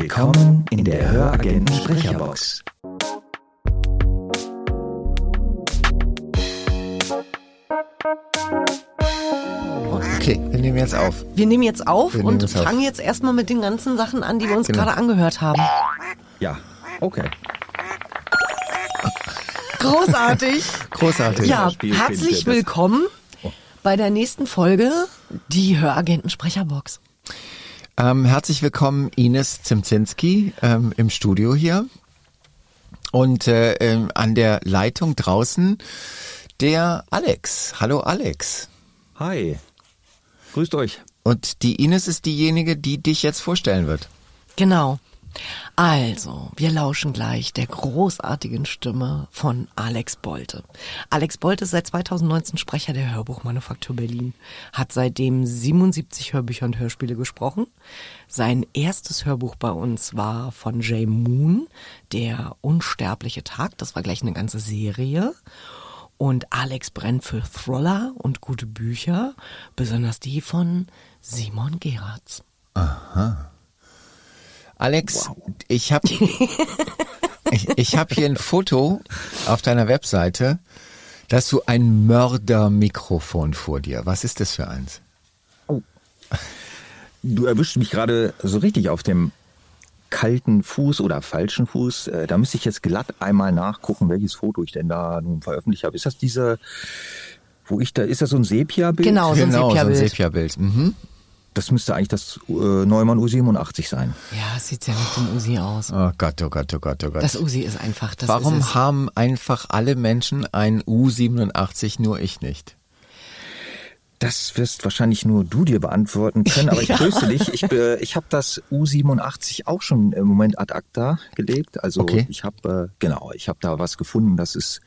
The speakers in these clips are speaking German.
Willkommen in der Höragenten Sprecherbox. Okay, wir nehmen jetzt auf. Wir nehmen jetzt auf Wir nehmen und jetzt auf. fangen jetzt erstmal mit den ganzen Sachen an, die wir uns Genau. gerade angehört haben. Ja, okay. Großartig. Großartig. ja, Spiel herzlich findet willkommen bei der nächsten Folge, die Höragenten Sprecherbox. Ähm, herzlich willkommen Ines Zimzinski ähm, im Studio hier. Und äh, ähm, an der Leitung draußen der Alex. Hallo Alex. Hi. Grüßt euch. Und die Ines ist diejenige, die dich jetzt vorstellen wird. Genau. Also, wir lauschen gleich der großartigen Stimme von Alex Bolte. Alex Bolte ist seit 2019 Sprecher der Hörbuchmanufaktur Berlin, hat seitdem 77 Hörbücher und Hörspiele gesprochen. Sein erstes Hörbuch bei uns war von Jay Moon, Der unsterbliche Tag, das war gleich eine ganze Serie. Und Alex brennt für Thriller und gute Bücher, besonders die von Simon Geratz. Alex, ich habe ich, ich hab hier ein Foto auf deiner Webseite, dass du ein Mördermikrofon vor dir. Was ist das für eins? Du erwischst mich gerade so richtig auf dem kalten Fuß oder falschen Fuß. Äh, Da müsste ich jetzt glatt einmal nachgucken, welches Foto ich denn da nun veröffentlicht habe. Ist das diese, wo ich da, ist das so ein Sepia-Bild? Genau, so ein genau, so ein Sepia-Bild. Sepia-Bild. Mhm. Das müsste eigentlich das äh, Neumann U87 sein. Ja, es sieht ja nach dem Usi aus. Oh Gott, oh Gott, oh Gott, oh Gott. Das Usi ist einfach das Warum ist es. haben einfach alle Menschen ein U87, nur ich nicht? Das wirst wahrscheinlich nur du dir beantworten können, aber ich tröste dich. Ich, äh, ich habe das U87 auch schon im Moment ad acta gelegt. Also Okay. ich habe äh, genau, ich habe da was gefunden, das ist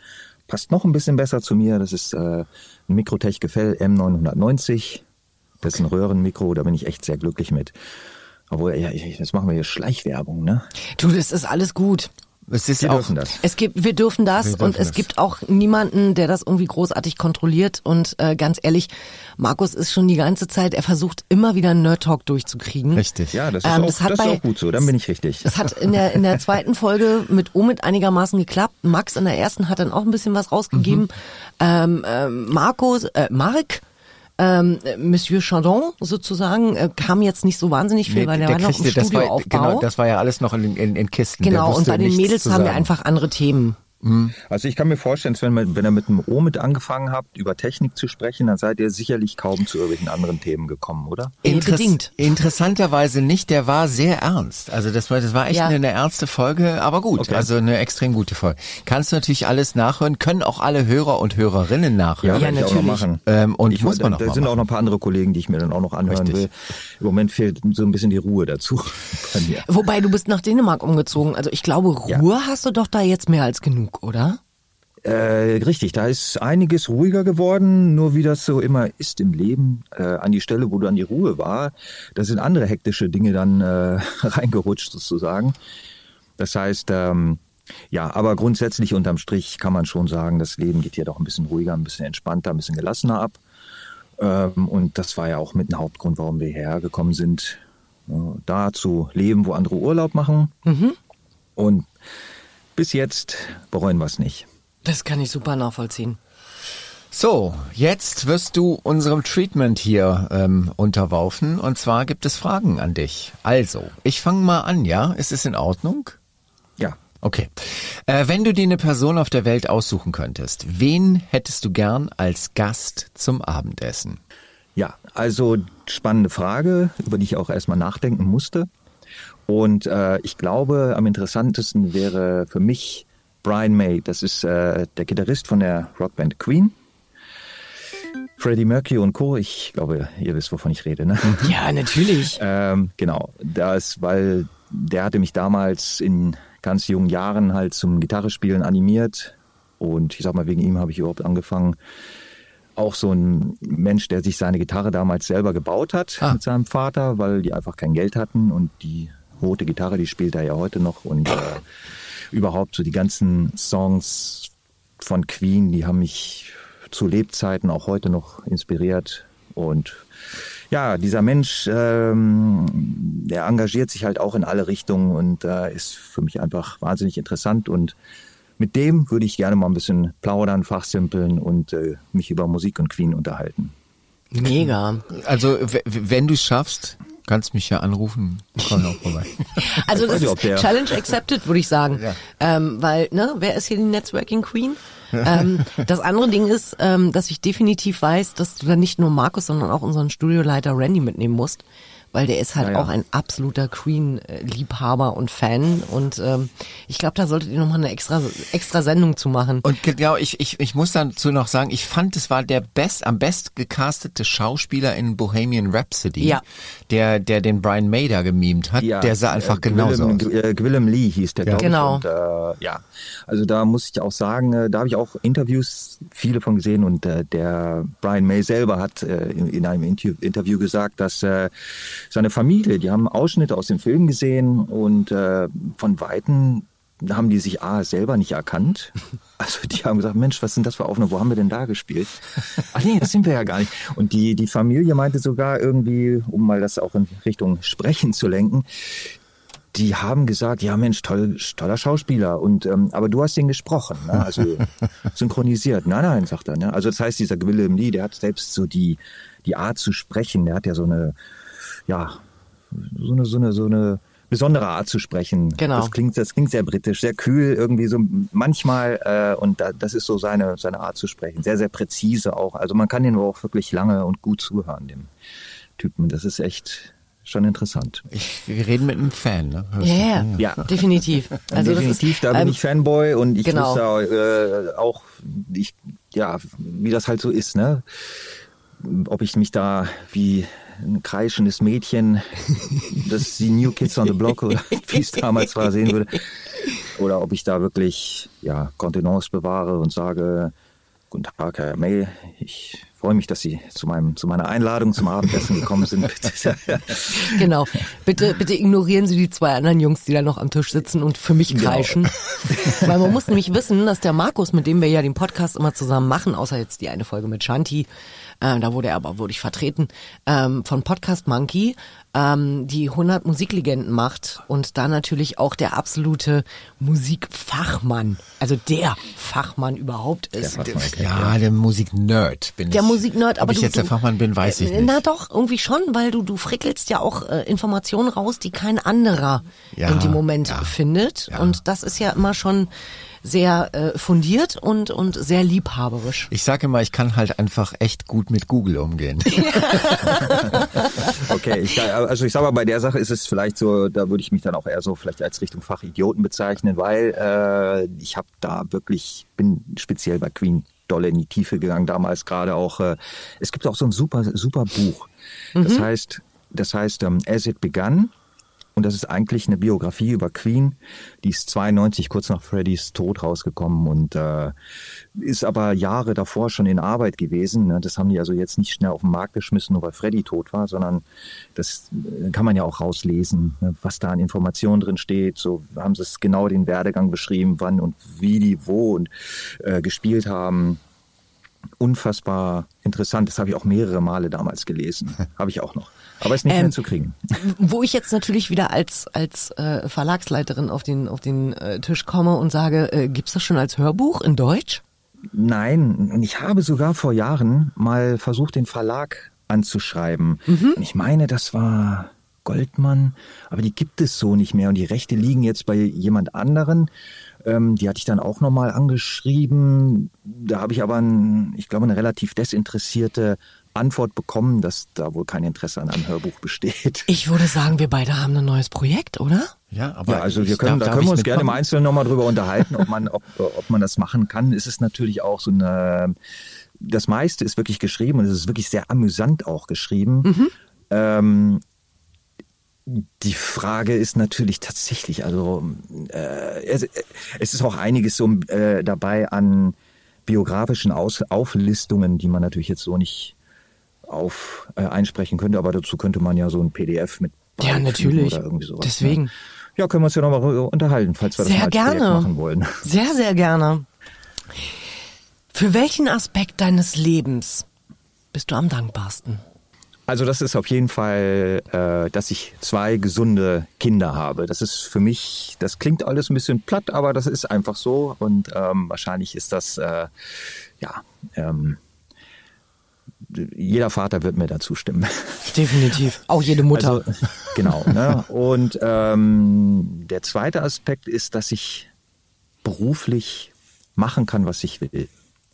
passt noch ein bisschen besser zu mir. Das ist äh, ein Mikrotech Gefell M990. Das ist ein Röhrenmikro, da bin ich echt sehr glücklich mit. Obwohl, ja, jetzt machen wir hier Schleichwerbung, ne? Du, das ist alles gut. Es ist Wir auch, dürfen das. Es gibt, wir dürfen das Wir dürfen und es das. gibt auch niemanden, der das irgendwie großartig kontrolliert. Und äh, ganz ehrlich, Markus ist schon die ganze Zeit, er versucht immer wieder einen Nerd Talk durchzukriegen. Richtig. Ja, das ist, Ähm, auch, das hat das bei- ist auch gut so, dann bin ich richtig. Das hat in der, in der zweiten Folge mit Omid einigermaßen geklappt. Max in der ersten hat dann auch ein bisschen was rausgegeben. Mhm. Ähm, ähm, Marco, äh, Mark, ähm, äh, Monsieur Chandon sozusagen, äh, kam jetzt nicht so wahnsinnig viel, Nee, weil der, war noch im das war, Studioaufbau. genau, das war ja alles noch in, in, in Kisten. Der Genau, und bei den Mädels haben wir einfach andere Themen. Also ich kann mir vorstellen, Sven, wenn wenn ihr mit dem Omid angefangen habt, über Technik zu sprechen, dann seid ihr sicherlich kaum zu irgendwelchen anderen Themen gekommen, oder? Eh, Interess-. Interessanterweise nicht, der war sehr ernst. Also das war, das war echt Ja. eine, eine ernste Folge, aber gut, Okay. also eine extrem gute Folge. Kannst du natürlich alles nachhören, können auch alle Hörer und Hörerinnen nachhören. Ja, auch noch natürlich. machen. Ähm, und ich, muss man da, noch da sind auch machen. noch ein paar andere Kollegen, die ich mir dann auch noch anhören Richtig. will. Im Moment fehlt so ein bisschen die Ruhe dazu bei mir. Wobei du bist nach Dänemark umgezogen. Also ich glaube, Ja. Ruhe hast du doch da jetzt mehr als genug, oder? Äh, richtig, da ist einiges ruhiger geworden, nur wie das so immer ist im Leben, äh, an die Stelle, wo dann die Ruhe war, da sind andere hektische Dinge dann äh, reingerutscht sozusagen. Das heißt, ähm, ja, aber grundsätzlich unterm Strich kann man schon sagen, das Leben geht hier doch ein bisschen ruhiger, ein bisschen entspannter, ein bisschen gelassener ab. Ähm, und das war ja auch mit ein Hauptgrund, warum wir hierher gekommen sind, äh, da zu leben, wo andere Urlaub machen. Und bis jetzt bereuen wir es nicht. Das kann ich super nachvollziehen. So, jetzt wirst du unserem Treatment hier ähm, unterworfen und zwar gibt es Fragen an dich. Also, ich fange mal an, ja? Ist es in Ordnung? Ja, Okay. Äh, wenn du dir eine Person auf der Welt aussuchen könntest, wen hättest du gern als Gast zum Abendessen? Ja, also spannende Frage, über die ich auch erstmal nachdenken musste. Und äh, ich glaube, am interessantesten wäre für mich Brian May. Das ist äh, der Gitarrist von der Rockband Queen. Freddie Mercury und Co. Ich glaube, ihr wisst, wovon ich rede, ne? Ja, natürlich. Ähm, genau, das, weil der hatte mich damals in ganz jungen Jahren halt zum Gitarrespielen animiert und ich sag mal, wegen ihm habe ich überhaupt angefangen. Auch so ein Mensch, der sich seine Gitarre damals selber gebaut hat Ah. mit seinem Vater, weil die einfach kein Geld hatten und die rote Gitarre, die spielt er ja heute noch und äh, überhaupt so die ganzen Songs von Queen, die haben mich zu Lebzeiten auch heute noch inspiriert Und ja, dieser Mensch, ähm, der engagiert sich halt auch in alle Richtungen und äh, ist für mich einfach wahnsinnig interessant und mit dem würde ich gerne mal ein bisschen plaudern, fachsimpeln und äh, mich über Musik und Queen unterhalten. Mega. Also wenn du es schaffst, kannst mich ja anrufen. Komm auch vorbei. Also das ist Challenge accepted, würde ich sagen. Ja. Ähm, weil, ne, wer ist hier die Networking Queen? ähm, das andere Ding ist, ähm, dass ich definitiv weiß, dass du da nicht nur Markus, sondern auch unseren Studioleiter Randy mitnehmen musst weil der ist halt ja, ja. auch ein absoluter Queen-Liebhaber und Fan und ähm, ich glaube, da solltet ihr nochmal eine extra extra Sendung zu machen. Und genau, ich, ich, ich muss dazu noch sagen, ich fand, es war der best, am best gecastete Schauspieler in Bohemian Rhapsody, ja. der, der den Brian May da gemimt hat, ja, der sah einfach äh, genauso aus. Äh, Gwillem Lee hieß der, ja. Genau. Und, äh, ja, also da muss ich auch sagen, äh, da habe ich auch Interviews, viele von gesehen und äh, der Brian May selber hat äh, in, in einem Interview gesagt, dass äh, seine Familie, die haben Ausschnitte aus dem Film gesehen und äh, von Weitem haben die sich A selber nicht erkannt. Also die haben gesagt, Mensch, was sind das für Aufnahmen? Wo haben wir denn da gespielt? Ach nee, das sind wir ja gar nicht. Und die, die Familie meinte sogar irgendwie, um mal das auch in Richtung Sprechen zu lenken, die haben gesagt, ja Mensch, toll, toller Schauspieler. Und ähm, aber du hast den gesprochen, ne? also synchronisiert. Nein, nein, sagt er. Ne? Also das heißt, dieser Willem Lee, der hat selbst so die die Art zu sprechen. Der hat ja so eine ja, so eine, so eine, so eine besondere Art zu sprechen. Genau. Das klingt, das klingt sehr britisch, sehr kühl, irgendwie so manchmal, äh, und da, das ist so seine, seine Art zu sprechen. Sehr, sehr präzise auch. Also man kann den auch wirklich lange und gut zuhören, dem Typen. Das ist echt schon interessant. Ich, wir reden mit einem Fan, ne? Yeah, ja, ja, definitiv. Also definitiv, ist, da bin ähm, ich Fanboy und ich genau. wusste äh, auch, ich, ja, wie das halt so ist, ne? Ob ich mich da wie ein kreischendes Mädchen, das die New Kids on the Block oder wie es damals war, sehen würde. Oder ob ich da wirklich ja, Kontenance bewahre und sage, guten Tag, Herr May, ich freue mich, dass Sie zu meinem zu meiner Einladung zum Abendessen gekommen sind. genau. Bitte bitte ignorieren Sie die zwei anderen Jungs, die da noch am Tisch sitzen und für mich genau. kreischen. Genau. Weil man muss nämlich wissen, dass der Markus, mit dem wir ja den Podcast immer zusammen machen, außer jetzt die eine Folge mit Shanti, äh, da wurde er aber wurde ich vertreten, ähm, von Podcast Monkey, ähm, die 100 Musiklegenden macht und da natürlich auch der absolute Musikfachmann, also der Fachmann überhaupt ist. Der Fachmann, okay. Ja, der Musiknerd bin der ich. Der Musiknerd, aber Ob ich du, jetzt der Fachmann bin, weiß ich nicht. Na doch, irgendwie schon, weil du du frickelst ja auch äh, Informationen raus, die kein anderer ja, in dem Moment ja, findet ja. und das ist ja immer schon sehr äh, fundiert und, und sehr liebhaberisch. Ich sage immer, ich kann halt einfach echt gut mit Google umgehen. okay, ich, also ich sage mal, bei der Sache ist es vielleicht so, da würde ich mich dann auch eher so vielleicht als Richtung Fachidioten bezeichnen, weil äh, ich habe da wirklich, bin speziell bei Queen dolle in die Tiefe gegangen, damals gerade auch, äh, es gibt auch so ein super, super Buch. Das mhm. heißt, das heißt, ähm, As It Began, und das ist eigentlich eine Biografie über Queen. Die ist 92 kurz nach Freddys Tod rausgekommen und äh, ist aber Jahre davor schon in Arbeit gewesen. Ne? Das haben die also jetzt nicht schnell auf den Markt geschmissen, nur weil Freddy tot war, sondern das äh, kann man ja auch rauslesen, ne? was da an Informationen drin steht. So haben sie es genau den Werdegang beschrieben, wann und wie die wo und äh, gespielt haben unfassbar interessant. Das habe ich auch mehrere Male damals gelesen. habe ich auch noch. Aber ist nicht ähm, mehr zu kriegen. Wo ich jetzt natürlich wieder als als äh, Verlagsleiterin auf den auf den äh, Tisch komme und sage, äh, gibt's das schon als Hörbuch in Deutsch? Nein, und ich habe sogar vor Jahren mal versucht, den Verlag anzuschreiben. Mhm. Und ich meine, das war Goldmann, aber die gibt es so nicht mehr und die Rechte liegen jetzt bei jemand anderen. Ähm, die hatte ich dann auch nochmal angeschrieben. Da habe ich aber, ein, ich glaube, eine relativ desinteressierte Antwort bekommen, dass da wohl kein Interesse an einem Hörbuch besteht. Ich würde sagen, wir beide haben ein neues Projekt, oder? Ja, aber ja, also wir können, da können wir uns gerne im Einzelnen nochmal drüber unterhalten, ob man, ob, ob man das machen kann. Es ist natürlich auch so eine, das meiste ist wirklich geschrieben und es ist wirklich sehr amüsant auch geschrieben. Mhm. Ähm, die Frage ist natürlich tatsächlich, also äh, es, es ist auch einiges so äh, dabei an biografischen Aus Auflistungen, die man natürlich jetzt so nicht auf äh, einsprechen könnte, aber dazu könnte man ja so ein PDF mit ja natürlich oder irgendwie sowas. Ne? Deswegen ja, können wir uns ja nochmal unterhalten, falls wir sehr das mal gerne machen wollen. Sehr sehr gerne. Für welchen Aspekt deines Lebens bist du am dankbarsten? Also das ist auf jeden Fall, äh, dass ich zwei gesunde Kinder habe. Das ist für mich, das klingt alles ein bisschen platt, aber das ist einfach so. Und ähm, wahrscheinlich ist das, äh, ja, ähm, jeder Vater wird mir dazu stimmen. Definitiv. Auch jede Mutter. Also, genau. Ne? Und ähm, der zweite Aspekt ist, dass ich beruflich machen kann, was ich will.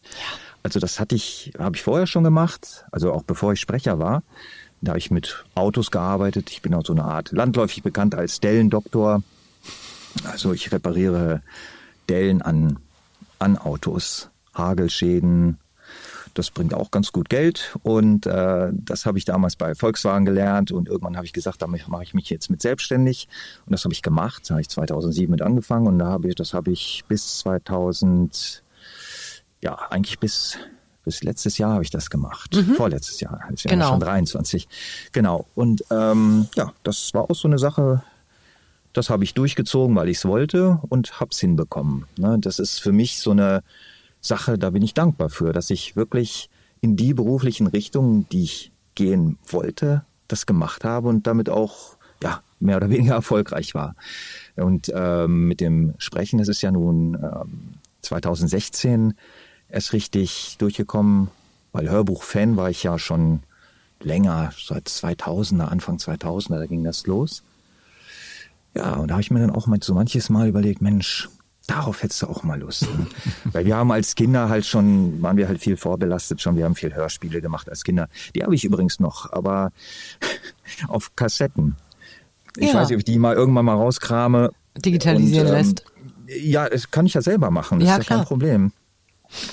Ja. Also das hatte ich, habe ich vorher schon gemacht, also auch bevor ich Sprecher war. Da habe ich mit Autos gearbeitet. Ich bin auch so eine Art landläufig bekannt als Dellendoktor. Also ich repariere Dellen an, an Autos, Hagelschäden, das bringt auch ganz gut Geld und äh, das habe ich damals bei Volkswagen gelernt und irgendwann habe ich gesagt, damit mache ich mich jetzt mit selbstständig und das habe ich gemacht. Da habe ich 2007 mit angefangen und da habe ich, das habe ich bis 2000, ja eigentlich bis bis letztes Jahr habe ich das gemacht. Mhm. Vorletztes Jahr, ist ja genau. schon 23. Genau. Und ähm, ja, das war auch so eine Sache, das habe ich durchgezogen, weil ich es wollte und habe es hinbekommen. Ne? Das ist für mich so eine Sache, da bin ich dankbar für, dass ich wirklich in die beruflichen Richtungen, die ich gehen wollte, das gemacht habe und damit auch ja mehr oder weniger erfolgreich war. Und ähm, mit dem Sprechen, das ist ja nun ähm, 2016 erst richtig durchgekommen, weil Hörbuch-Fan war ich ja schon länger, seit 2000er, Anfang 2000er, da ging das los. Ja, und da habe ich mir dann auch mal so manches Mal überlegt, Mensch, darauf hättest du auch mal Lust. Ne? Weil wir haben als Kinder halt schon, waren wir halt viel vorbelastet schon, wir haben viel Hörspiele gemacht als Kinder. Die habe ich übrigens noch, aber auf Kassetten. Ich ja. weiß nicht, ob ich die mal irgendwann mal rauskrame. Digitalisieren und, ähm, lässt. Ja, das kann ich ja selber machen, das ja, ist ja klar. kein Problem.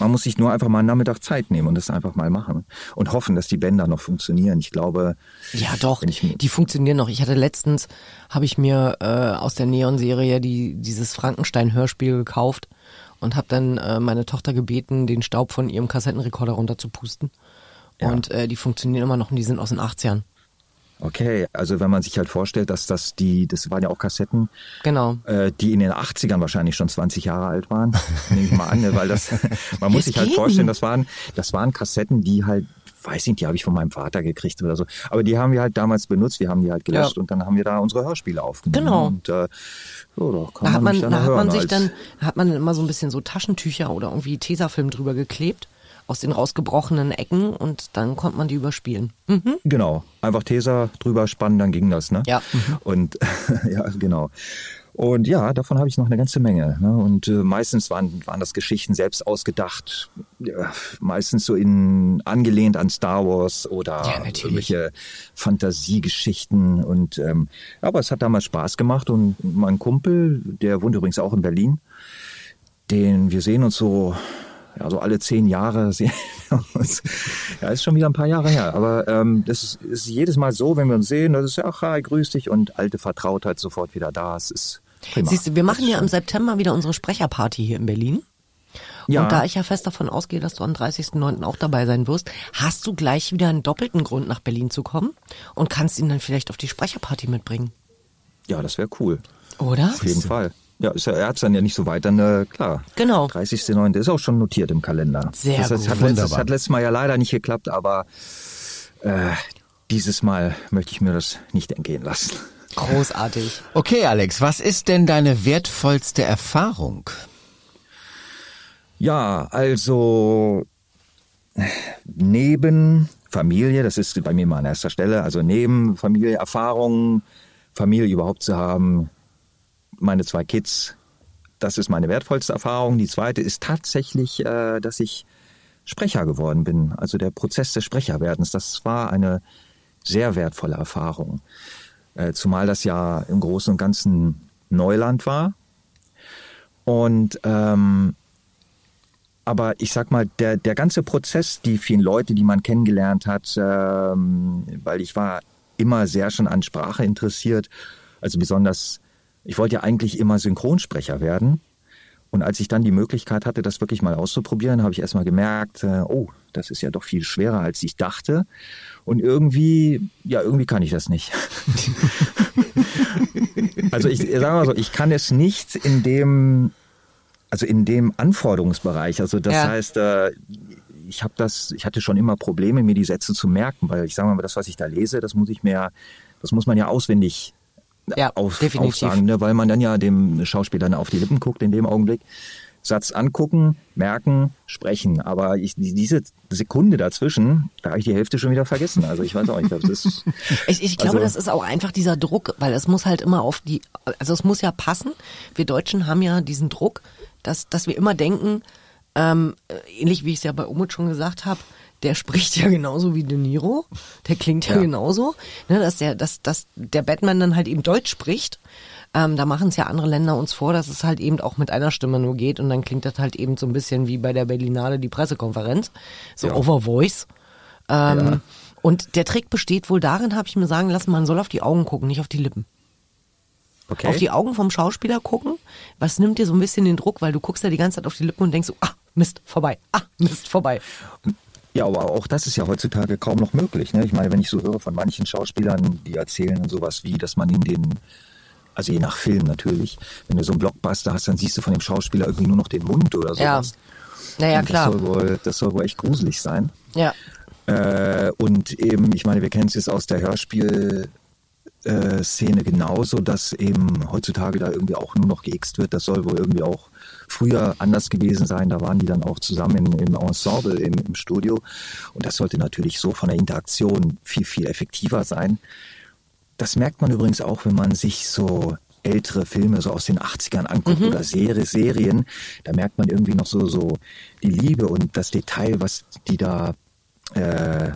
Man muss sich nur einfach mal einen Nachmittag Zeit nehmen und das einfach mal machen und hoffen, dass die Bänder noch funktionieren. Ich glaube. Ja, doch, die funktionieren noch. Ich hatte letztens, habe ich mir äh, aus der Neon-Serie die, dieses Frankenstein-Hörspiel gekauft und habe dann äh, meine Tochter gebeten, den Staub von ihrem Kassettenrekorder runterzupusten. Ja. Und äh, die funktionieren immer noch und die sind aus den 80ern. Okay, also wenn man sich halt vorstellt, dass das die, das waren ja auch Kassetten, genau, äh, die in den 80ern wahrscheinlich schon 20 Jahre alt waren, nehme ich mal an, ne, weil das, man muss sich halt vorstellen, das waren, das waren Kassetten, die halt weiß nicht, die habe ich von meinem Vater gekriegt oder so. Aber die haben wir halt damals benutzt, wir haben die halt gelöscht ja. und dann haben wir da unsere Hörspiele aufgenommen. Genau. Und äh, so, da, da hat man, da hat man sich dann, hat man immer so ein bisschen so Taschentücher oder irgendwie Tesafilm drüber geklebt aus den rausgebrochenen Ecken und dann konnte man die überspielen. Mhm. Genau, einfach Tesa drüber spannen, dann ging das, ne? Ja. Mhm. Und ja, genau. Und ja, davon habe ich noch eine ganze Menge. Ne? Und äh, meistens waren, waren das Geschichten selbst ausgedacht, ja, meistens so in angelehnt an Star Wars oder ja, irgendwelche Fantasiegeschichten. Und ähm, aber es hat damals Spaß gemacht. Und mein Kumpel, der wohnt übrigens auch in Berlin, den wir sehen uns so ja, so alle zehn Jahre sehen wir uns. Ja, ist schon wieder ein paar Jahre her. Aber ähm, das ist, ist jedes Mal so, wenn wir uns sehen, das ist ja, ach, hi, grüß dich und alte Vertrautheit sofort wieder da. Es ist prima. Siehst du, wir machen ja im September wieder unsere Sprecherparty hier in Berlin. Ja. Und da ich ja fest davon ausgehe, dass du am 30.09. auch dabei sein wirst, hast du gleich wieder einen doppelten Grund nach Berlin zu kommen und kannst ihn dann vielleicht auf die Sprecherparty mitbringen. Ja, das wäre cool. Oder? Auf jeden Fall. Ja, ist ja, er hat dann ja nicht so weit, dann äh, klar. Genau. 30.09. ist auch schon notiert im Kalender. Sehr das heißt, gut. Hat letztes, hat letztes Mal ja leider nicht geklappt, aber äh, dieses Mal möchte ich mir das nicht entgehen lassen. Großartig. Okay, Alex, was ist denn deine wertvollste Erfahrung? Ja, also neben Familie, das ist bei mir mal an erster Stelle, also neben Familie, Erfahrungen, Familie überhaupt zu haben, meine zwei Kids, das ist meine wertvollste Erfahrung. Die zweite ist tatsächlich, äh, dass ich Sprecher geworden bin. Also der Prozess des Sprecherwerdens, das war eine sehr wertvolle Erfahrung. Äh, zumal das ja im Großen und Ganzen Neuland war. Und ähm, aber ich sag mal, der, der ganze Prozess, die vielen Leute, die man kennengelernt hat, ähm, weil ich war immer sehr schon an Sprache interessiert, also besonders ich wollte ja eigentlich immer Synchronsprecher werden. Und als ich dann die Möglichkeit hatte, das wirklich mal auszuprobieren, habe ich erstmal gemerkt, äh, oh, das ist ja doch viel schwerer, als ich dachte. Und irgendwie, ja, irgendwie kann ich das nicht. also ich sage mal so, ich kann es nicht in dem, also in dem Anforderungsbereich. Also das ja. heißt, äh, ich habe das, ich hatte schon immer Probleme, mir die Sätze zu merken, weil ich sage mal, das, was ich da lese, das muss ich mir, das muss man ja auswendig Ja, auf, definitiv. aufsagen, ne? weil man dann ja dem Schauspieler dann auf die Lippen guckt in dem Augenblick. Satz angucken, merken, sprechen. Aber ich, die- diese Sekunde dazwischen, da habe ich die Hälfte schon wieder vergessen. Also ich weiß auch nicht, das ist. Ich, ich glaube, Also- das ist auch einfach dieser Druck, weil es muss halt immer auf die, also es muss ja passen. Wir Deutschen haben ja diesen Druck, dass, dass wir immer denken, ähm, äh, ähnlich wie ich es ja bei Umut schon gesagt habe, der spricht ja genauso wie De Niro, der klingt ja, Ja. genauso, ne, dass der, dass, dass der Batman dann halt eben Deutsch spricht. Ähm, da machen es ja andere Länder uns vor, dass es halt eben auch mit einer Stimme nur geht und dann klingt das halt eben so ein bisschen wie bei der Berlinale die Pressekonferenz, so Ja. over voice. Ähm, Ja. Und der Trick besteht wohl darin, habe ich mir sagen lassen, man soll auf die Augen gucken, nicht auf die Lippen. Okay. Auf die Augen vom Schauspieler gucken. Was nimmt dir so ein bisschen den Druck, weil du guckst ja die ganze Zeit auf die Lippen und denkst so, ah, Mist, vorbei, ah, Mist, vorbei. Ja, aber auch das ist ja heutzutage kaum noch möglich. Ne? Ich meine, wenn ich so höre von manchen Schauspielern, die erzählen und sowas wie, dass man in den, also je nach Film natürlich, wenn du so einen Blockbuster hast, dann siehst du von dem Schauspieler irgendwie nur noch den Mund oder Ja. sowas. Naja, Und klar. Das soll, wohl, das soll wohl echt gruselig sein. Ja. Äh, und eben, ich meine, wir kennen es jetzt aus der Hörspiel. äh, Szene genauso, dass eben heutzutage da irgendwie auch nur noch geixt wird. Das soll wohl irgendwie auch früher anders gewesen sein. Da waren die dann auch zusammen im, im Ensemble im, im Studio. Und das sollte natürlich so von der Interaktion viel, viel effektiver sein. Das merkt man übrigens auch, wenn man sich so ältere Filme so aus den 80ern anguckt oder Serie, Serien, da merkt man irgendwie noch so, so die Liebe und das Detail, was die da äh,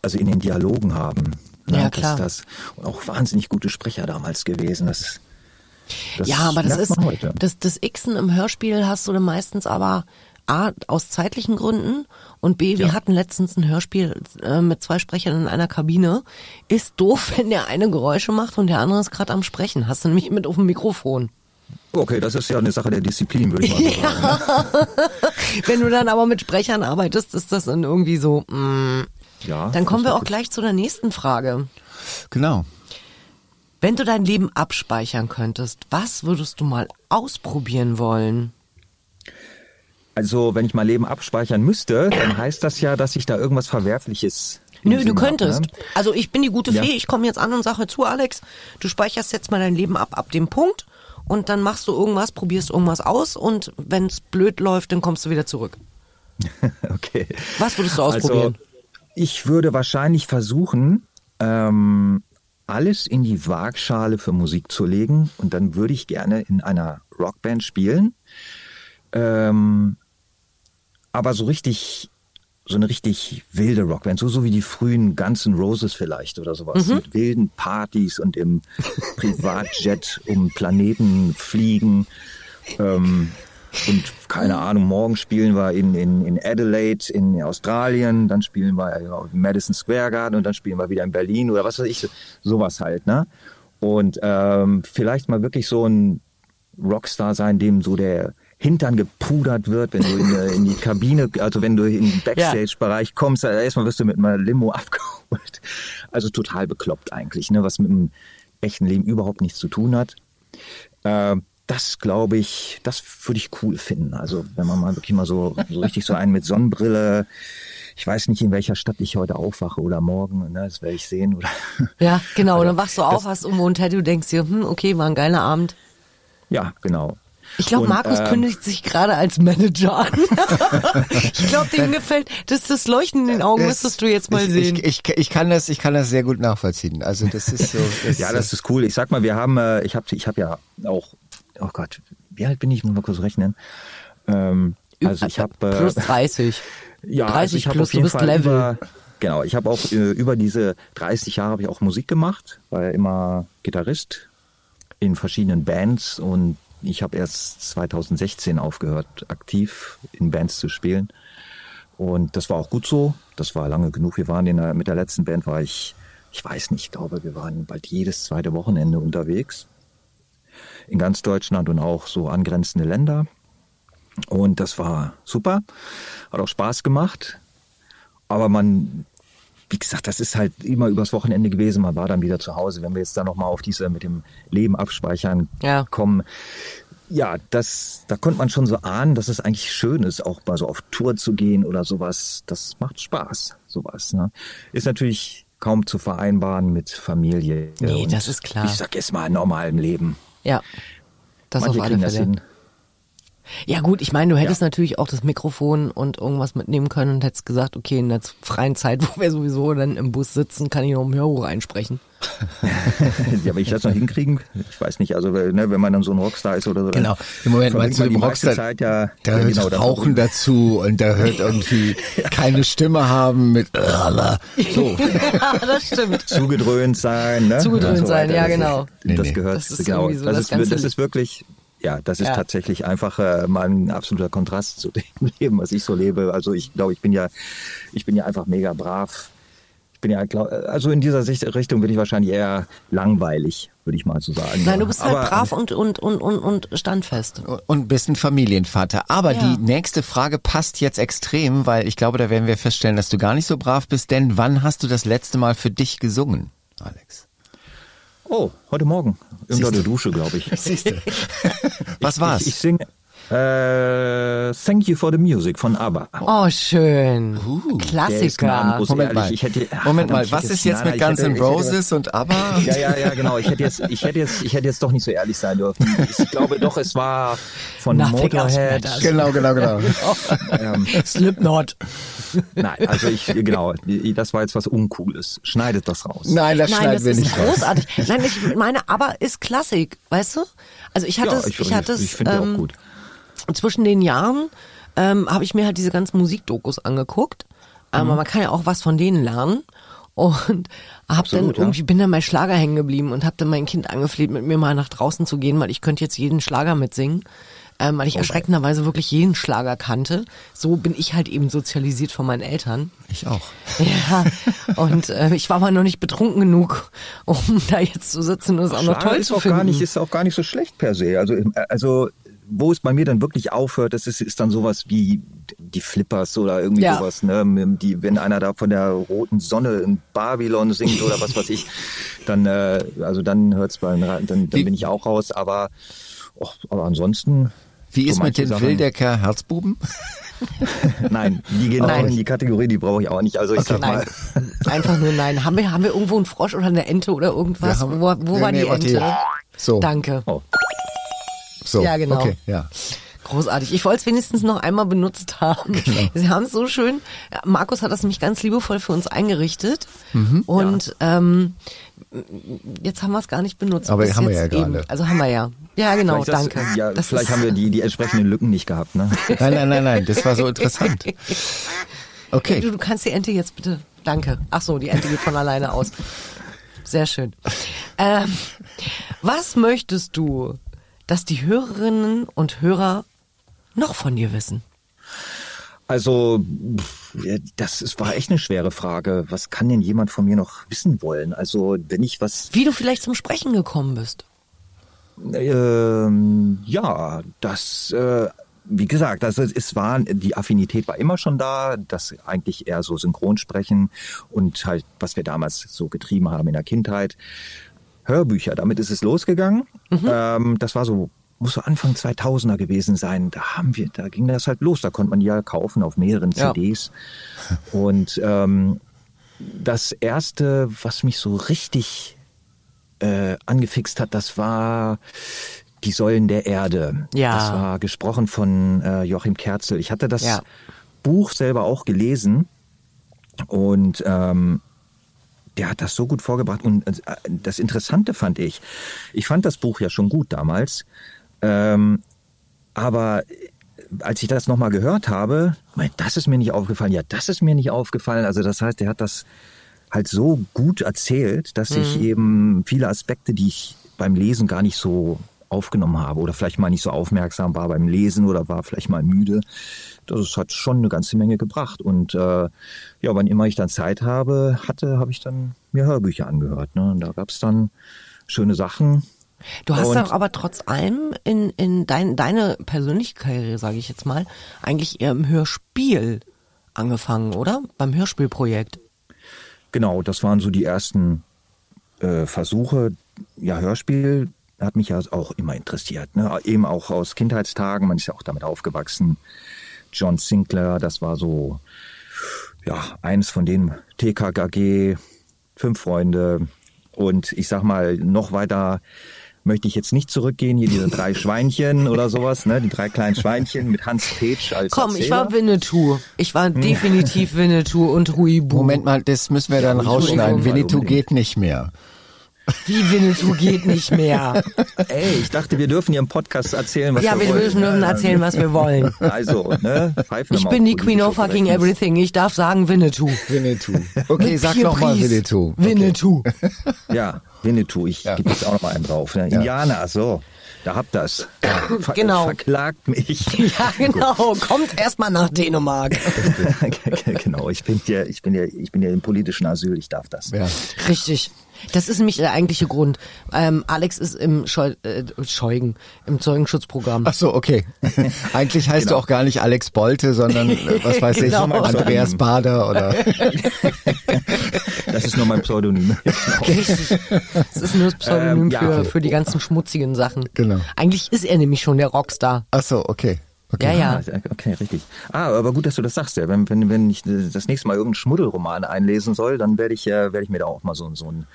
also in den Dialogen haben. Ne? Ja, klar. Das, das, und auch wahnsinnig gute Sprecher damals gewesen. Das, das ja, aber das ist, das, das Xen im Hörspiel hast du dann meistens aber A, aus zeitlichen Gründen und B, wir Ja. hatten letztens ein Hörspiel äh, mit zwei Sprechern in einer Kabine. Ist doof, wenn der eine Geräusche macht und der andere ist gerade am Sprechen. Hast du nämlich mit auf dem Mikrofon. Okay, das ist ja eine Sache der Disziplin, würde ich mal sagen. Wenn du dann aber mit Sprechern arbeitest, ist das dann irgendwie so, mm. Ja, Dann kommen wir auch gleich zu der nächsten Frage. Genau. Wenn du dein Leben abspeichern könntest, was würdest du mal ausprobieren wollen? Also, wenn ich mein Leben abspeichern müsste, dann heißt das ja, dass ich da irgendwas Verwerfliches. Nö, du Sinn hab, könntest. ne? Also ich bin die gute Ja. Fee, ich komme jetzt an und sage zu Alex, du speicherst jetzt mal dein Leben ab ab dem Punkt und dann machst du irgendwas, probierst irgendwas aus und wenn es blöd läuft, dann kommst du wieder zurück. Okay. Was würdest du ausprobieren? Also, ich würde wahrscheinlich versuchen, ähm, alles in die Waagschale für Musik zu legen und dann würde ich gerne in einer Rockband spielen. Ähm, aber so richtig, so eine richtig wilde Rockband, so, so wie die frühen Guns N' Roses vielleicht oder sowas, mit wilden Partys und im Privatjet um Planeten fliegen. Ähm, und keine Ahnung, morgen spielen wir in, in, in Adelaide in Australien, dann spielen wir im Madison Square Garden und dann spielen wir wieder in Berlin oder was weiß ich, sowas halt, ne? Und ähm, vielleicht mal wirklich so ein Rockstar sein, dem so der Hintern gepudert wird, wenn du in, in die Kabine, also wenn du in den Backstage-Bereich kommst, äh, erstmal wirst du mit einer Limo abgeholt. Also total bekloppt eigentlich, ne? was mit dem echten Leben überhaupt nichts zu tun hat. Äh, das glaube ich, das würde ich cool finden. Also wenn man mal wirklich mal so, so richtig so einen mit Sonnenbrille, ich weiß nicht, in welcher Stadt ich heute aufwache oder morgen, ne, das werde ich sehen. Oder Ja, genau. Also, dann wachst du auf, hast irgendwo ein Tattoo, denkst dir, hm, okay, war ein geiler Abend. ja, genau. Ich glaube, Markus ähm, kündigt sich gerade als Manager an. ich glaube, dem gefällt, das, das Leuchten in den Augen Das- müsstest du jetzt mal ich, sehen. Ich, ich, ich, kann das, ich kann das sehr gut nachvollziehen. Also das ist so. Das Ja, das ist cool. Ich sag mal, wir haben, äh, ich habe ich hab ja auch, oh Gott, wie alt bin ich? Muss mal kurz rechnen. Ähm, also ich habe äh, Plus 30. ja, 30 also ich plus, auf jeden du bist Fall Level. über, genau, ich habe auch äh, über diese 30 Jahre habe ich auch Musik gemacht, war ja immer Gitarrist in verschiedenen Bands und ich habe erst 2016 aufgehört, aktiv in Bands zu spielen. Und das war auch gut so. Das war lange genug. Wir waren in der, mit der letzten Band war ich, ich weiß nicht, ich glaube, wir waren bald jedes zweite Wochenende unterwegs. In ganz Deutschland und auch so angrenzende Länder. Und das war super. Hat auch Spaß gemacht. Aber man, wie gesagt, das ist halt immer übers Wochenende gewesen. Man war dann wieder zu Hause. Wenn wir jetzt da nochmal auf diese mit dem Leben abspeichern Ja. kommen, ja, das, da konnte man schon so ahnen, dass es eigentlich schön ist, auch mal so auf Tour zu gehen oder sowas. Das macht Spaß, sowas. Ne? Ist natürlich kaum zu vereinbaren mit Familie. Nee, das ist klar. Ich sag jetzt mal normalem Leben. Ja. Das Manche auf alle Fälle. Ja gut, ich meine, du hättest Ja. natürlich auch das Mikrofon und irgendwas mitnehmen können und hättest gesagt, okay, in der freien Zeit, wo wir sowieso dann im Bus sitzen, kann ich noch im Hörbuch einsprechen. ja, aber ich das noch hinkriegen, ich weiß nicht, also ne, wenn man dann so ein Rockstar ist oder so. Genau. Im Moment meinst du im Rockstar, Zeit ja, da ja, hört genau, Rauchen dazu und da hört irgendwie keine Stimme haben mit so. ja, das stimmt. zugedröhnt sein, ne? Zugedröhnt so sein, ja, genau. Nee, Das nee. gehört, Das ist genau. so das, das ist, ganze das ist wirklich, ja, das ist Ja. tatsächlich einfach äh, mal ein absoluter Kontrast zu dem Leben, was ich so lebe. Also ich glaube, ich bin ja, ich bin ja einfach mega brav. Ich bin ja, glaub, also in dieser Sicht, Richtung bin ich wahrscheinlich eher langweilig, würde ich mal so sagen. Nein, du bist halt Aber, brav und, und, und, und, und standfest. Und bist ein Familienvater. Aber Ja. die nächste Frage passt jetzt extrem, weil ich glaube, da werden wir feststellen, dass du gar nicht so brav bist. Denn wann hast du das letzte Mal für dich gesungen, Alex? Oh, heute Morgen. Unter der Dusche, glaube ich. Siehst du. Was war's? Ich, ich singe äh, Thank You for the Music von ABBA. Oh, schön. Ist Klassiker. Moment ehrlich, mal. ich hätte- ach, Moment mal, was hätte ist jetzt- mit Guns N' Roses und ABBA? Ja, ja, ja, genau. Ich hätte jetzt, ich hätte jetzt, ich hätte jetzt doch nicht so ehrlich sein dürfen. Ich glaube doch, es war von Nothing Motorhead. Genau, genau, genau. Ähm, Slipknot. nein, also ich, genau, das war jetzt was Uncooles. Schneidet das raus. Nein, das Nein, schneiden das wir ist nicht raus. großartig. Nein, ich meine, aber ist Klassik, weißt du? Also ich hatte ja, es, ich, ich hatte ich, es, finde ähm, auch gut. Zwischen den Jahren ähm, habe ich mir halt diese ganzen Musikdokus angeguckt. Ähm, Mhm. Aber man kann ja auch was von denen lernen. Und hab Absolut, dann ja. irgendwie, bin dann bei Schlager hängen geblieben und habe dann mein Kind angefleht, mit mir mal nach draußen zu gehen, weil ich könnte jetzt jeden Schlager mitsingen. Ähm, weil ich erschreckenderweise wirklich jeden Schlager kannte. So bin ich halt eben sozialisiert von meinen Eltern. Ich auch. Ja, und äh, ich war aber noch nicht betrunken genug, um da jetzt zu sitzen und es auch noch toll ist zu auch finden. gar nicht, ist auch gar nicht so schlecht per se. Also, also wo es bei mir dann wirklich aufhört, das ist, ist dann sowas wie die Flippers oder irgendwie Ja. sowas, ne? Die, wenn einer da von der roten Sonne in Babylon singt oder was weiß ich, dann, äh, also dann hört's bei, dann, dann Wie- bin ich auch raus. Aber, och, aber ansonsten. Wie so ist mit den Sachen- Wildecker Herzbuben? Nein, die gehen Nein. auch in die Kategorie, die brauche ich auch nicht. Also ich sag mal. Nein, einfach nur nein. Haben wir, haben wir irgendwo einen Frosch oder eine Ente oder irgendwas? Haben- wo wo Nee, war nee, die Ente? So. Danke. Oh. So. Ja, genau. Okay, ja. Großartig. Ich wollte es wenigstens noch einmal benutzt haben. Genau. Sie haben es so schön. ja, Markus hat das nämlich ganz liebevoll für uns eingerichtet. Mhm. Und ähm, jetzt haben wir es gar nicht benutzt. Aber haben wir jetzt ja eben. gerade. Also haben wir ja. Ja, genau, Vielleicht das- danke. Ja, Das vielleicht haben wir die, die entsprechenden Lücken nicht gehabt, ne? Nein, nein, nein, nein, das war so interessant. Okay. Du, du kannst die Ente jetzt bitte. Danke. Ach so, die Ente geht von alleine aus. Sehr schön. Ähm, was möchtest du, dass die Hörerinnen und Hörer noch von dir wissen? Also, das ist, war echt eine schwere Frage. Was kann denn jemand von mir noch wissen wollen? Also, wenn ich was, Wie du vielleicht zum Sprechen gekommen bist. ähm, ja, das, äh, wie gesagt, also es war, die Affinität war immer schon da, das eigentlich eher so Synchronsprechen und halt, was wir damals so getrieben haben in der Kindheit. Hörbücher, damit ist es losgegangen. Ähm, das war so, muss so Anfang 2000er gewesen sein. Da haben wir, da ging das halt los. Da konnte man ja kaufen auf mehreren Ja. CDs. Und ähm, das erste, was mich so richtig äh, angefixt hat, das war die Säulen der Erde. Ja. Das war gesprochen von äh, Joachim Kerzel. Ich hatte das Ja. Buch selber auch gelesen und ähm, der hat das so gut vorgebracht. Und äh, das Interessante fand ich, ich fand das Buch ja schon gut damals, ähm, aber als ich das nochmal gehört habe, mein, das ist mir nicht aufgefallen, ja, das ist mir nicht aufgefallen. Also das heißt, er hat das halt so gut erzählt, dass ich eben viele Aspekte, die ich beim Lesen gar nicht so aufgenommen habe oder vielleicht mal nicht so aufmerksam war beim Lesen oder war vielleicht mal müde, das hat schon eine ganze Menge gebracht. Und äh, ja, wann immer ich dann Zeit habe, hatte, habe ich dann mir Hörbücher angehört. Ne? Und da gab's dann schöne Sachen. Du hast doch aber trotz allem in, in dein, deine persönliche Karriere, sage ich jetzt mal, eigentlich eher im Hörspiel angefangen, oder? Beim Hörspielprojekt. Genau, das waren so die ersten äh, Versuche, ja, Hörspiel hat mich ja auch immer interessiert. Ne? Eben auch aus Kindheitstagen, man ist ja auch damit aufgewachsen. John Sinclair, das war so, ja, eins von den TKKG, fünf Freunde. Und ich sag mal, noch weiter möchte ich jetzt nicht zurückgehen, hier diese drei Schweinchen oder sowas, ne? Die drei kleinen Schweinchen mit Hans Petsch als Komm, Erzähler. ich war Winnetou. Ich war definitiv Winnetou und Huibu. Moment mal, das müssen wir dann Ja, rausschneiden. Winnetou geht nicht mehr. Wie Winnetou geht nicht mehr. Ey, ich dachte, wir dürfen hier im Podcast erzählen, was ja, wir wir wollen. dürfen dürfen erzählen, was wir wollen. Also, ne? Pfeifen wir Ich bin die Queen of fucking everything. Ich darf sagen Winnetou. Winnetou. Okay, sag Vier noch mal Pries. Winnetou. Okay. Winnetou. Ja, Winnetou, ich Ja. gebe jetzt auch noch mal einen drauf. Ne? Indianer, so, da habt das. Ver Genau. Verklagt mich. Ja, genau. Kommt erstmal nach Dänemark. genau, ich bin ja, ich bin ja, ich bin ja im politischen Asyl, ich darf das. Ja. Richtig. Das ist nämlich der eigentliche Grund. Ähm, Alex ist im Scheu äh, Scheugen, im Zeugenschutzprogramm. Ach so, okay. Eigentlich heißt Genau. du auch gar nicht Alex Bolte, sondern äh, was weiß Genau. ich, Andreas Bader oder Das ist nur mein Pseudonym. Richtig. Das ist nur das Pseudonym Ähm, ja. für, für die ganzen schmutzigen Sachen. Genau. Eigentlich ist er nämlich schon der Rockstar. Ach so, okay. Okay. Ja, ja. Ah, Okay, richtig. Ah, aber gut, dass du das sagst. Ja. Wenn, wenn, wenn ich das nächste Mal irgendeinen Schmuddelroman einlesen soll, dann werde ich, äh, werde ich mir da auch mal so, so ein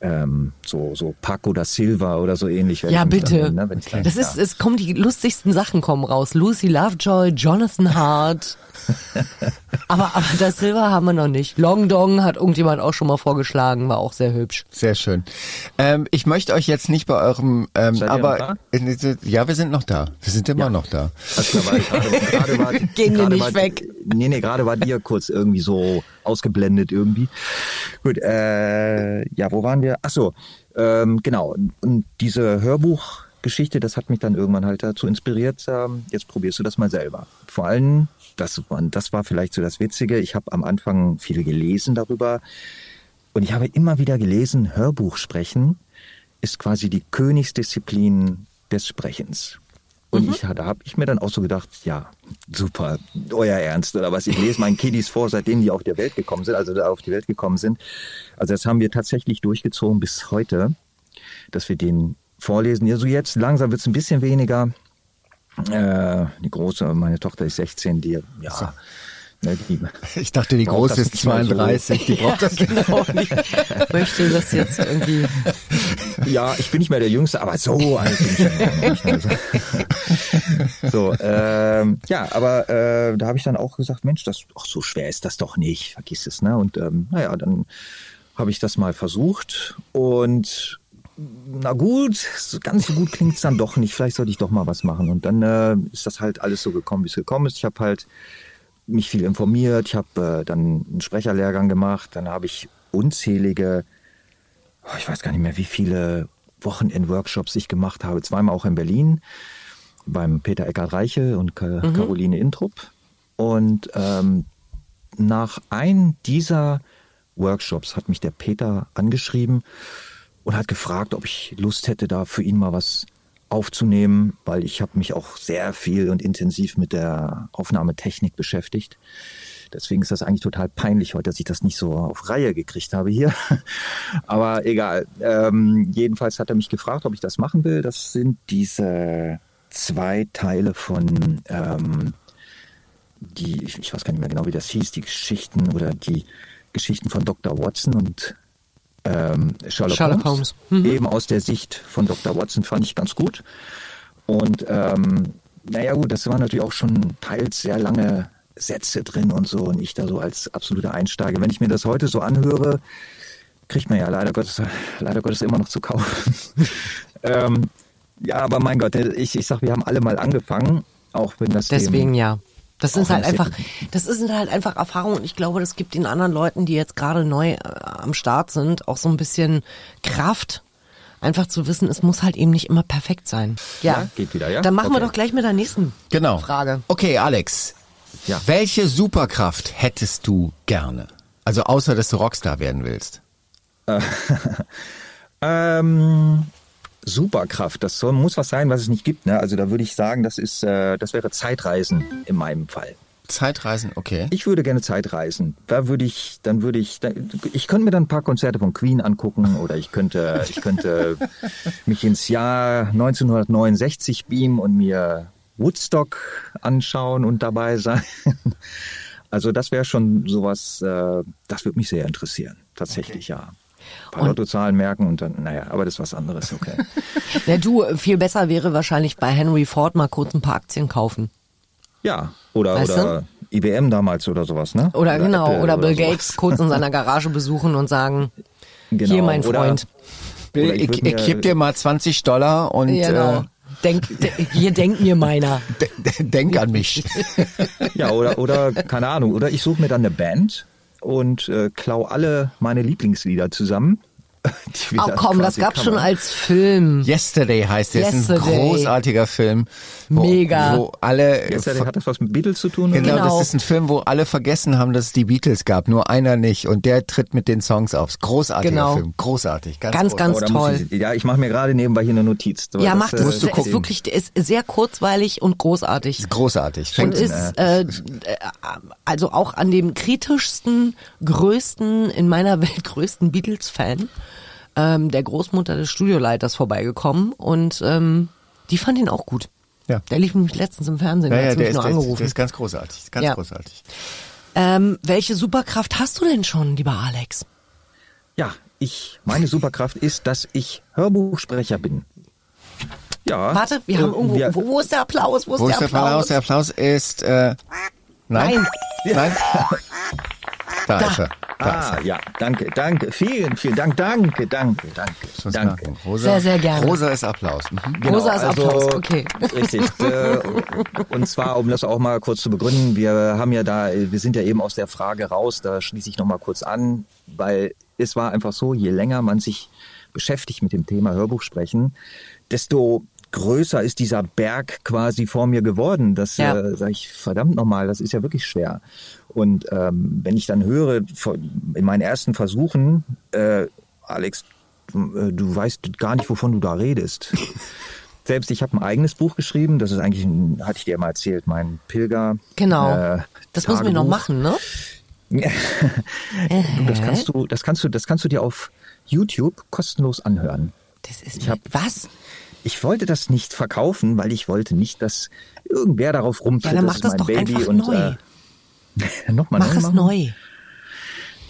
ähm, so, so Paco da Silva oder so ähnlich. Ja, bitte. Dann, ne, wenn ich dann, Das ja. ist, es kommen die lustigsten Sachen kommen raus. Lucy Lovejoy, Jonathan Hart. aber, aber das Silver haben wir noch nicht. Long Dong hat irgendjemand auch schon mal vorgeschlagen, war auch sehr hübsch. Sehr schön. Ähm, ich möchte euch jetzt nicht bei eurem, ähm, aber äh, ja, wir sind noch da. Wir sind immer noch da. Also, da war ich gerade, gerade war, Gehen wir nicht war, weg. Nee, nee, gerade war dir kurz irgendwie so ausgeblendet irgendwie. Gut, äh, ja, wo waren wir? Ach so, ähm, genau. Und diese Hörbuchgeschichte, das hat mich dann irgendwann halt dazu inspiriert, ähm, jetzt probierst du das mal selber. Vor allem, das, das war vielleicht so das Witzige, ich habe am Anfang viel gelesen darüber und ich habe immer wieder gelesen, Hörbuch sprechen ist quasi die Königsdisziplin des Sprechens. Und ich, da habe ich mir dann auch so gedacht, ja, super, euer Ernst oder was. Ich lese meinen Kiddies vor, seitdem die auf der Welt gekommen sind, also auf die Welt gekommen sind. Also das haben wir tatsächlich durchgezogen bis heute, dass wir den vorlesen. Also jetzt langsam wird es ein bisschen weniger. Äh, die große, meine Tochter ist 16, die, ja, ne, die, Ich dachte, die große das ist nicht mal so. 32, die braucht das nicht. Genau. Ich möchte das jetzt irgendwie. Ja, ich bin nicht mehr der Jüngste, aber so alt bin ich ja nicht. Also. So, ähm, ja, aber äh, da habe ich dann auch gesagt, Mensch, das, ach, so schwer ist das doch nicht, vergiss es, ne? Und ähm, naja, dann habe ich das mal versucht und na gut, so ganz so gut klingt's dann doch nicht. Vielleicht sollte ich doch mal was machen. Und dann äh, ist das halt alles so gekommen, wie es gekommen ist. Ich habe halt mich viel informiert, ich habe äh, dann einen Sprecherlehrgang gemacht, dann habe ich unzählige oh, ich weiß gar nicht mehr, wie viele Wochenend-Workshops ich gemacht habe. Zweimal auch in Berlin beim Peter Eckart Reiche und Ka Caroline Intrup. Und ähm, nach einem dieser Workshops hat mich der Peter angeschrieben und hat gefragt, ob ich Lust hätte, da für ihn mal was aufzunehmen, weil ich habe mich auch sehr viel und intensiv mit der Aufnahmetechnik beschäftigt. Deswegen ist das eigentlich total peinlich heute, dass ich das nicht so auf Reihe gekriegt habe hier. Aber egal. Ähm, jedenfalls hat er mich gefragt, ob ich das machen will. Das sind diese zwei Teile von ähm, die, ich, ich weiß gar nicht mehr genau, wie das hieß, die Geschichten oder die Geschichten von Dr. Watson und ähm, Sherlock, Sherlock Holmes. Holmes. Mhm. Eben aus der Sicht von Dr. Watson fand ich ganz gut. Und ähm, naja gut, das waren natürlich auch schon teils sehr lange Sätze drin und so und ich da so als absoluter Einsteiger. Wenn ich mir das heute so anhöre, kriegt man ja leider Gottes, leider Gottes immer noch zu kaufen. ähm, ja, aber mein Gott, ich, ich sag, wir haben alle mal angefangen, auch wenn das Deswegen dem, ja. Das sind halt einfach, das sind halt einfach Erfahrungen und ich glaube, das gibt den anderen Leuten, die jetzt gerade neu äh, am Start sind, auch so ein bisschen Kraft. Einfach zu wissen, es muss halt eben nicht immer perfekt sein. Ja, Ja, geht wieder, ja? Dann machen wir Okay. doch gleich mit der nächsten Genau. Frage. Okay, Alex. Ja. Welche Superkraft hättest du gerne? Also außer, dass du Rockstar werden willst. Ähm, Superkraft, das soll, muss was sein, was es nicht gibt. Ne? Also da würde ich sagen, das ist, äh, das wäre Zeitreisen in meinem Fall. Zeitreisen, okay. Ich würde gerne Zeitreisen. Da würde ich, dann würde ich, ich könnte mir dann ein paar Konzerte von Queen angucken oder ich könnte, ich könnte mich ins Jahr 1969 beamen und mir Woodstock anschauen und dabei sein. Also das wäre schon sowas, äh, das würde mich sehr interessieren. Tatsächlich, okay. ja. Ein paar Lottozahlen merken und dann, naja, aber das ist was anderes, okay. ja, du, viel besser wäre wahrscheinlich bei Henry Ford mal kurz ein paar Aktien kaufen. Ja, oder, weißt oder IBM damals oder sowas, ne? Oder, oder genau, Apple oder Bill oder Gates kurz in seiner Garage besuchen und sagen, genau. hier mein Freund. Bill, ich, ich, ich gebe dir mal 20 Dollar und genau. äh, Denk, hier denkt mir meiner. Denk an mich. Ja, oder, oder, keine Ahnung, oder ich suche mir dann eine Band und äh, klau alle meine Lieblingslieder zusammen Oh komm, das gab's schon als Film. Yesterday heißt der. Yesterday. ist ein großartiger Film. Wo, Mega. Wo alle. Yesterday hat das was mit Beatles zu tun? Genau, genau, das ist ein Film, wo alle vergessen haben, dass es die Beatles gab. Nur einer nicht. Und der tritt mit den Songs auf. Großartiger genau. Film. Großartig. Ganz, ganz, ganz oh, toll. Ich, ja, ich mache mir gerade nebenbei hier eine Notiz. Ja, mach das. das ist wirklich, ist sehr kurzweilig und großartig. Ist großartig. Fängt und ist, äh, also auch an dem kritischsten, größten, in meiner Welt größten Beatles-Fan ähm, der Großmutter des Studioleiters vorbeigekommen und ähm, die fand ihn auch gut. Ja. Der lief nämlich letztens im Fernsehen, ja, ja, hat mich ist, nur angerufen. Der ist ganz großartig, ganz ja. großartig. Ähm, welche Superkraft hast du denn schon, lieber Alex? Ja, ich, meine Superkraft ist, dass ich Hörbuchsprecher bin. Ja. Warte, wir haben irgendwo, wir, wo, wo, ist der Applaus? Wo ist, wo der, ist der Applaus? Der Applaus ist, äh, nein. Nein. nein. Da, da, ist er. Da ah, ist er. ja, danke, danke, vielen, vielen Dank, danke, danke, danke, danke. Rosa, sehr, sehr gerne. Rosa ist Applaus. Mhm. Genau, Rosa ist also, Applaus, okay. Richtig. Äh, und zwar, um das auch mal kurz zu begründen, wir haben ja da, wir sind ja eben aus der Frage raus, da schließe ich nochmal kurz an, weil es war einfach so, je länger man sich beschäftigt mit dem Thema Hörbuch sprechen, desto größer ist dieser Berg quasi vor mir geworden. Das ja. äh, sage ich verdammt nochmal, das ist ja wirklich schwer. Und ähm, wenn ich dann höre in meinen ersten Versuchen, äh, Alex, du, äh, du weißt gar nicht, wovon du da redest. Selbst ich habe ein eigenes Buch geschrieben, das ist eigentlich, ein, hatte ich dir mal erzählt, mein Pilger. Genau. Äh, das müssen wir noch machen, ne? das kannst du, das kannst du, das kannst du dir auf YouTube kostenlos anhören. Das ist ich hab, was? Ich wollte das nicht verkaufen, weil ich wollte nicht, dass irgendwer darauf rumtritt. Ja, dann mach das, das doch Baby einfach und neu. Äh, Nochmal Mach neu es neu.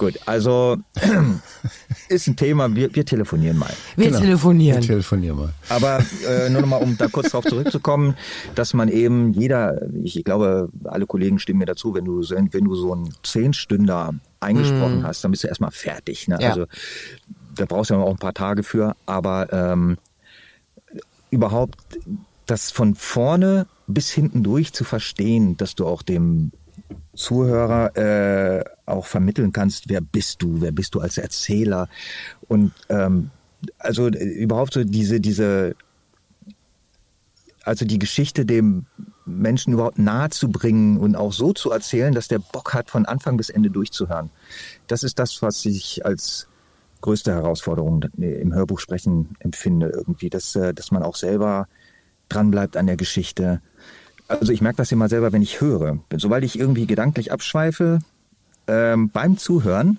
Gut, also ist ein Thema, wir, wir telefonieren mal. Wir genau. telefonieren. Wir telefonieren mal. Aber äh, nur nochmal, um da kurz drauf zurückzukommen, dass man eben jeder, ich glaube, alle Kollegen stimmen mir dazu, wenn du, wenn du so einen Zehnstünder eingesprochen mm. hast, dann bist du erstmal fertig. Ne? Ja. Also da brauchst du ja auch ein paar Tage für, aber ähm, überhaupt das von vorne bis hinten durch zu verstehen, dass du auch dem Zuhörer äh, auch vermitteln kannst, wer bist du, wer bist du als Erzähler und ähm, also äh, überhaupt so diese diese also die Geschichte dem Menschen überhaupt nahe zu bringen und auch so zu erzählen, dass der Bock hat, von Anfang bis Ende durchzuhören. Das ist das, was ich als größte Herausforderung im Hörbuch sprechen empfinde, irgendwie, dass, äh, dass man auch selber dranbleibt an der Geschichte, also ich merke das immer selber, wenn ich höre. Sobald ich irgendwie gedanklich abschweife ähm, beim Zuhören,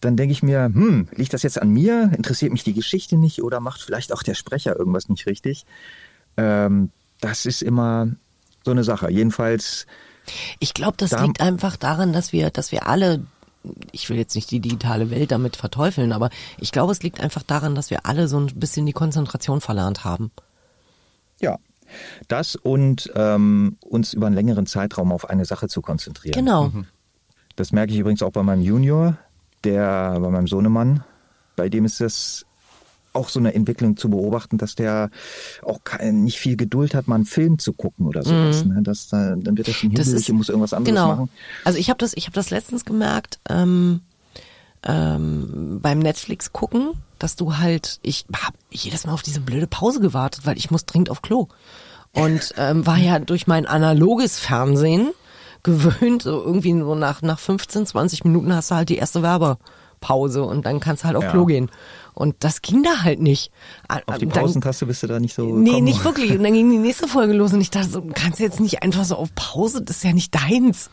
dann denke ich mir, hm, liegt das jetzt an mir? Interessiert mich die Geschichte nicht oder macht vielleicht auch der Sprecher irgendwas nicht richtig? Ähm, das ist immer so eine Sache. Jedenfalls. Ich glaube, das da liegt einfach daran, dass wir, dass wir alle ich will jetzt nicht die digitale Welt damit verteufeln, aber ich glaube, es liegt einfach daran, dass wir alle so ein bisschen die Konzentration verlernt haben. Ja, das und ähm, uns über einen längeren Zeitraum auf eine Sache zu konzentrieren. Genau. Mhm. Das merke ich übrigens auch bei meinem Junior, der bei meinem Sohnemann, bei dem ist es auch so eine Entwicklung zu beobachten, dass der auch kein, nicht viel Geduld hat, mal einen Film zu gucken oder sowas. Mm. Ne? Das, dann wird er schon hibbelig und muss irgendwas anderes genau. machen. Also ich habe das, ich habe das letztens gemerkt ähm, ähm, beim Netflix gucken dass du halt, ich habe jedes Mal auf diese blöde Pause gewartet, weil ich muss dringend auf Klo. Und ähm, war ja durch mein analoges Fernsehen gewöhnt, so irgendwie so nach, nach 15, 20 Minuten hast du halt die erste Werbe. Pause und dann kannst du halt auf Ja. Klo gehen. Und das ging da halt nicht. Auf die Pausentaste bist du da nicht so Nee, gekommen? nicht wirklich. Und dann ging die nächste Folge los und ich dachte so, du kannst jetzt nicht einfach so auf Pause, das ist ja nicht deins.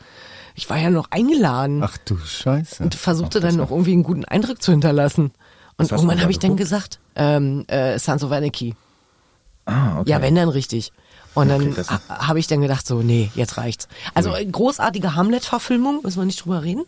Ich war ja noch eingeladen Ach du Scheiße. und versuchte dann noch irgendwie einen guten Eindruck zu hinterlassen. Und du irgendwann habe ich dann gesagt, ähm, äh, Sons of Anarchy. Ah, okay. Ja, wenn dann richtig. Und dann Okay, habe ich dann gedacht so, nee, jetzt reicht's. Also großartige Hamlet-Verfilmung, müssen wir nicht drüber reden.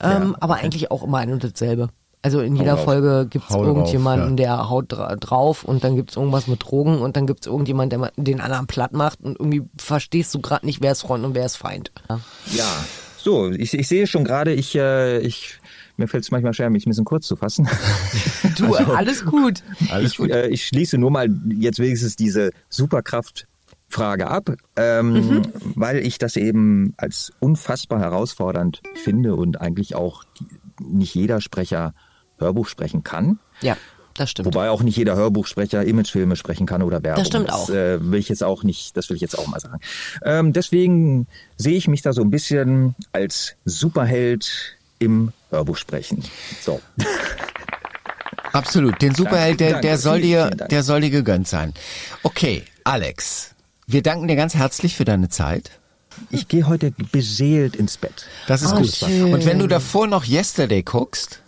Ähm, aber eigentlich auch immer ein und dasselbe. Also in jeder. Folge gibt's Hau drauf, irgendjemanden, ja. der haut dra drauf und dann gibt's irgendwas mit Drogen und dann gibt's irgendjemand, der ma- den anderen platt macht und irgendwie verstehst du gerade nicht, wer ist Freund und wer ist Feind. Ja. Ja, so, ich, ich sehe schon gerade, ich, äh, ich, mir fällt es manchmal schwer, mich ein bisschen kurz zu fassen. Du, alles gut. Alles ich, gut. Äh, ich schließe nur mal jetzt wenigstens diese Superkraftfrage ab, ähm, Mhm. weil ich das eben als unfassbar herausfordernd finde und eigentlich auch die, nicht jeder Sprecher Hörbuch sprechen kann. Ja, das stimmt. Wobei auch nicht jeder Hörbuchsprecher Imagefilme sprechen kann oder Werbung. Das stimmt auch. äh, will ich jetzt auch nicht, das will ich jetzt auch mal sagen. Ähm, deswegen sehe ich mich da so ein bisschen als Superheld im Hörbuch sprechen. So. Absolut. Den Superheld, der, der soll dir, der soll dir gegönnt sein. Okay, Alex. Wir danken dir ganz herzlich für deine Zeit. Ich gehe heute beseelt ins Bett. Das ist Oh, gut. schön. Und wenn du davor noch Yesterday guckst,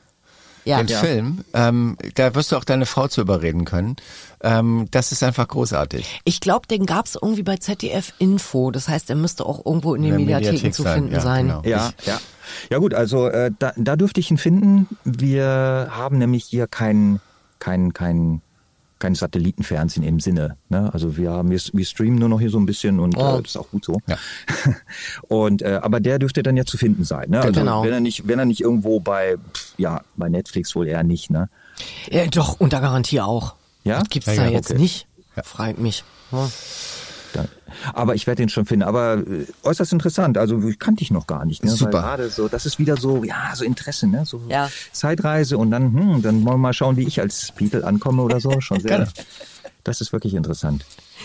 ja. den Film, ähm, da wirst du auch deine Frau zu überreden können. Ähm, das ist einfach großartig. Ich glaube, den gab's irgendwie bei ZDF Info. Das heißt, er müsste auch irgendwo in den In Mediatheken Mediathek zu sein, finden ja, sein. genau. Ja, ja. Ja gut, also äh, da, da dürfte ich ihn finden. Wir haben nämlich hier kein, kein, kein, kein Satellitenfernsehen im Sinne. Ne? Also wir haben, wir, wir streamen nur noch hier so ein bisschen und Oh. äh, das ist auch gut so. Ja. und äh, aber der dürfte dann ja zu finden sein. Ne? Also Genau. wenn er nicht, wenn er nicht irgendwo bei, pff, ja, bei Netflix wohl eher nicht. Ne? Ja, doch, unter Garantie auch. Ja? Das gibt's Ja, da ja, jetzt okay. nicht. Freut mich. Ja. Aber ich werde den schon finden. Aber äh, äußerst interessant. Also kannte ich noch gar nicht. Ne? Super. Weil gerade so, das ist wieder so, ja, so Interesse, ne? So Ja. Zeitreise und dann, hm, dann wollen wir mal schauen, wie ich als Beatle ankomme oder so. Schon sehr. Gerne. Das ist wirklich interessant.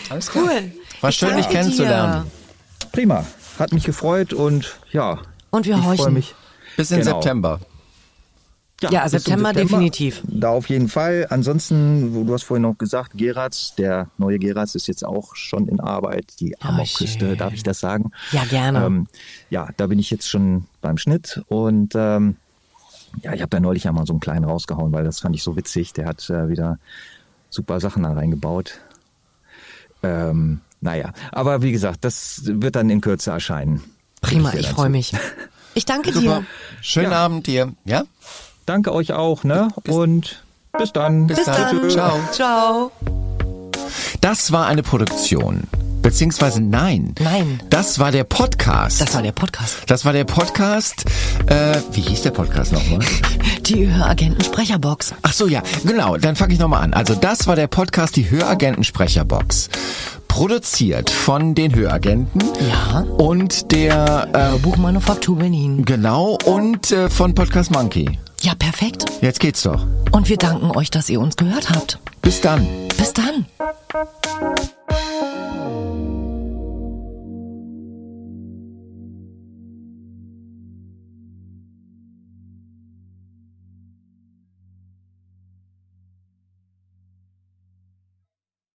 Alles klar. Cool. War Ich schön, dich kennenzulernen. Prima. Hat mich gefreut und ja. Und wir ich freue horchen. mich. Bis in Genau. September. Ja, bis zum September definitiv. Da auf jeden Fall. Ansonsten, wo- du hast vorhin noch gesagt, Geratz, der neue Geratz ist jetzt auch schon in Arbeit. Die Amokküste, schön. darf ich das sagen? Ja, gerne. Ähm, ja, da bin ich jetzt schon beim Schnitt und ähm, ja, ich habe da neulich einmal so einen kleinen rausgehauen, weil das fand ich so witzig. Der hat äh, wieder super Sachen da reingebaut. Ähm, naja, aber wie gesagt, das wird dann in Kürze erscheinen. Prima, ich dann freue mich. Ich danke Super. dir. Schönen Ja. Abend dir. Ja? Danke euch auch, ne? Und bis dann. Bis dann. Tschüss. Ciao. Ciao. Das war eine Produktion. Beziehungsweise nein. Nein. Das war der Podcast. Das war der Podcast. Das war der Podcast. Äh, wie hieß der Podcast nochmal? Die Höragenten-Sprecherbox. Ach so, ja, genau. Dann fange ich nochmal an. Also das war der Podcast, die Höragenten-Sprecherbox. Produziert von den Höragenten. Ja. Und der, äh, Buchmanufaktur Berlin. genau, und äh, von Podcast Monkey. Ja, perfekt. Jetzt geht's doch. Und wir danken euch, dass ihr uns gehört habt. Bis dann. Bis dann.